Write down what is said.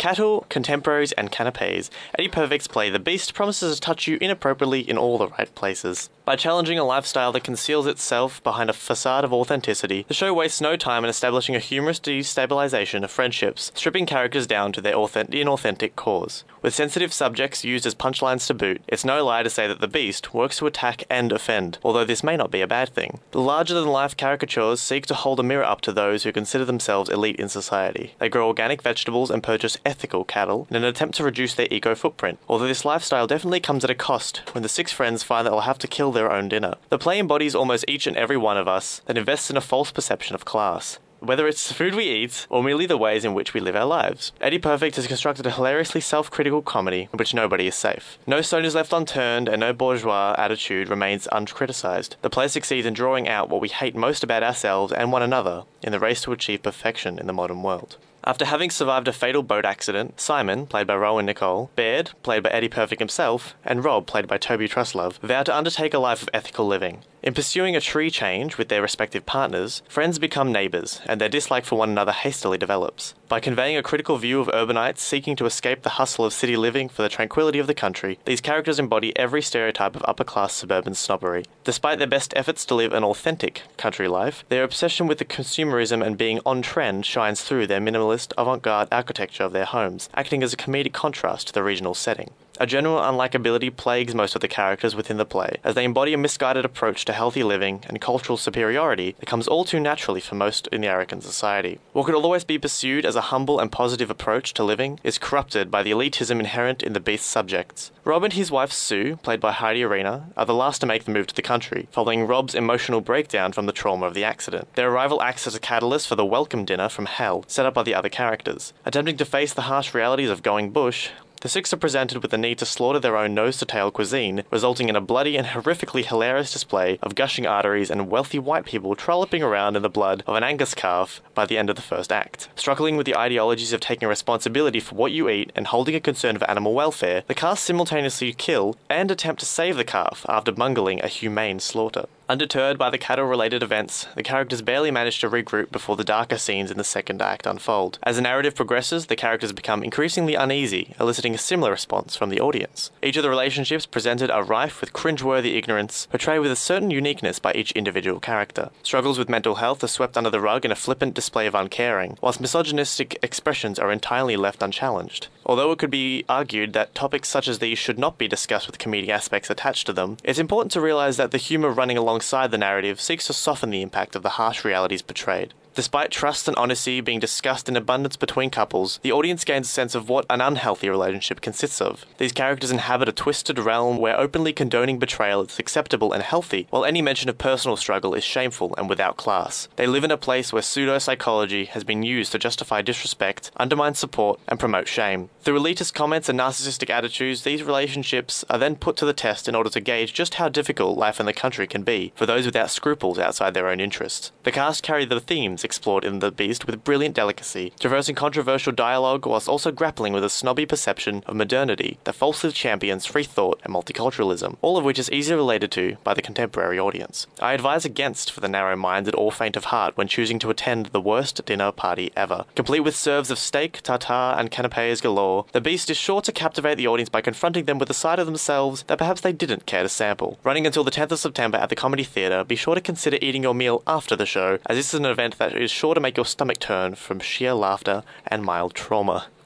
Cattle, contemporaries, and canapes, Eddie Perfect's play The Beast promises to touch you inappropriately in all the right places. By challenging a lifestyle that conceals itself behind a facade of authenticity, the show wastes no time in establishing a humorous destabilization of friendships, stripping characters down to their authentic, inauthentic cores. With sensitive subjects used as punchlines to boot, it's no lie to say that The Beast works to attack and offend, although this may not be a bad thing. The larger than life caricatures seek to hold a mirror up to those who consider themselves elite in society. They grow organic vegetables and purchase ethical cattle in an attempt to reduce their eco footprint, although this lifestyle definitely comes at a cost when the six friends find that they'll have to kill their own dinner. The play embodies almost each and every one of us that invests in a false perception of class. Whether it's the food we eat or merely the ways in which we live our lives, Eddie Perfect has constructed a hilariously self critical comedy in which nobody is safe. No stone is left unturned and no bourgeois attitude remains uncriticised. The play succeeds in drawing out what we hate most about ourselves and one another in the race to achieve perfection in the modern world. After having survived a fatal boat accident, Simon, played by Rohan Nicole, Baird, played by Eddie Perfect himself, and Rob, played by Toby Truslove, vow to undertake a life of ethical living. In pursuing a tree change with their respective partners, friends become neighbours, and their dislike for one another hastily develops. By conveying a critical view of urbanites seeking to escape the hustle of city living for the tranquility of the country, these characters embody every stereotype of upper class suburban snobbery. Despite their best efforts to live an authentic country life, their obsession with the consumerism and being on trend shines through their minimalist, avant garde architecture of their homes, acting as a comedic contrast to the regional setting. A general unlikability plagues most of the characters within the play, as they embody a misguided approach to healthy living and cultural superiority that comes all too naturally for most in the American society. What could always be pursued as a humble and positive approach to living is corrupted by the elitism inherent in the beast's subjects. Rob and his wife Sue, played by Heidi Arena, are the last to make the move to the country, following Rob's emotional breakdown from the trauma of the accident. Their arrival acts as a catalyst for the welcome dinner from hell set up by the other characters. Attempting to face the harsh realities of going bush, the six are presented with the need to slaughter their own nose to tail cuisine, resulting in a bloody and horrifically hilarious display of gushing arteries and wealthy white people trolloping around in the blood of an Angus calf by the end of the first act. Struggling with the ideologies of taking responsibility for what you eat and holding a concern for animal welfare, the cast simultaneously kill and attempt to save the calf after bungling a humane slaughter. Undeterred by the cattle related events, the characters barely manage to regroup before the darker scenes in the second act unfold. As the narrative progresses, the characters become increasingly uneasy, eliciting a similar response from the audience. Each of the relationships presented are rife with cringeworthy ignorance, portrayed with a certain uniqueness by each individual character. Struggles with mental health are swept under the rug in a flippant display of uncaring, whilst misogynistic expressions are entirely left unchallenged. Although it could be argued that topics such as these should not be discussed with comedic aspects attached to them, it's important to realize that the humor running alongside the narrative seeks to soften the impact of the harsh realities portrayed. Despite trust and honesty being discussed in abundance between couples, the audience gains a sense of what an unhealthy relationship consists of. These characters inhabit a twisted realm where openly condoning betrayal is acceptable and healthy, while any mention of personal struggle is shameful and without class. They live in a place where pseudo psychology has been used to justify disrespect, undermine support, and promote shame. Through elitist comments and narcissistic attitudes, these relationships are then put to the test in order to gauge just how difficult life in the country can be for those without scruples outside their own interests. The cast carry the themes explored in The Beast with brilliant delicacy, traversing controversial dialogue whilst also grappling with a snobby perception of modernity that falsely champions free thought and multiculturalism, all of which is easily related to by the contemporary audience. I advise against for the narrow minded or faint of heart when choosing to attend the worst dinner party ever. Complete with serves of steak, tartare, and canapes galore, The Beast is sure to captivate the audience by confronting them with a side of themselves that perhaps they didn't care to sample. Running until the 10th of September at the Comedy Theatre, be sure to consider eating your meal after the show, as this is an event that is sure to make your stomach turn from sheer laughter and mild trauma.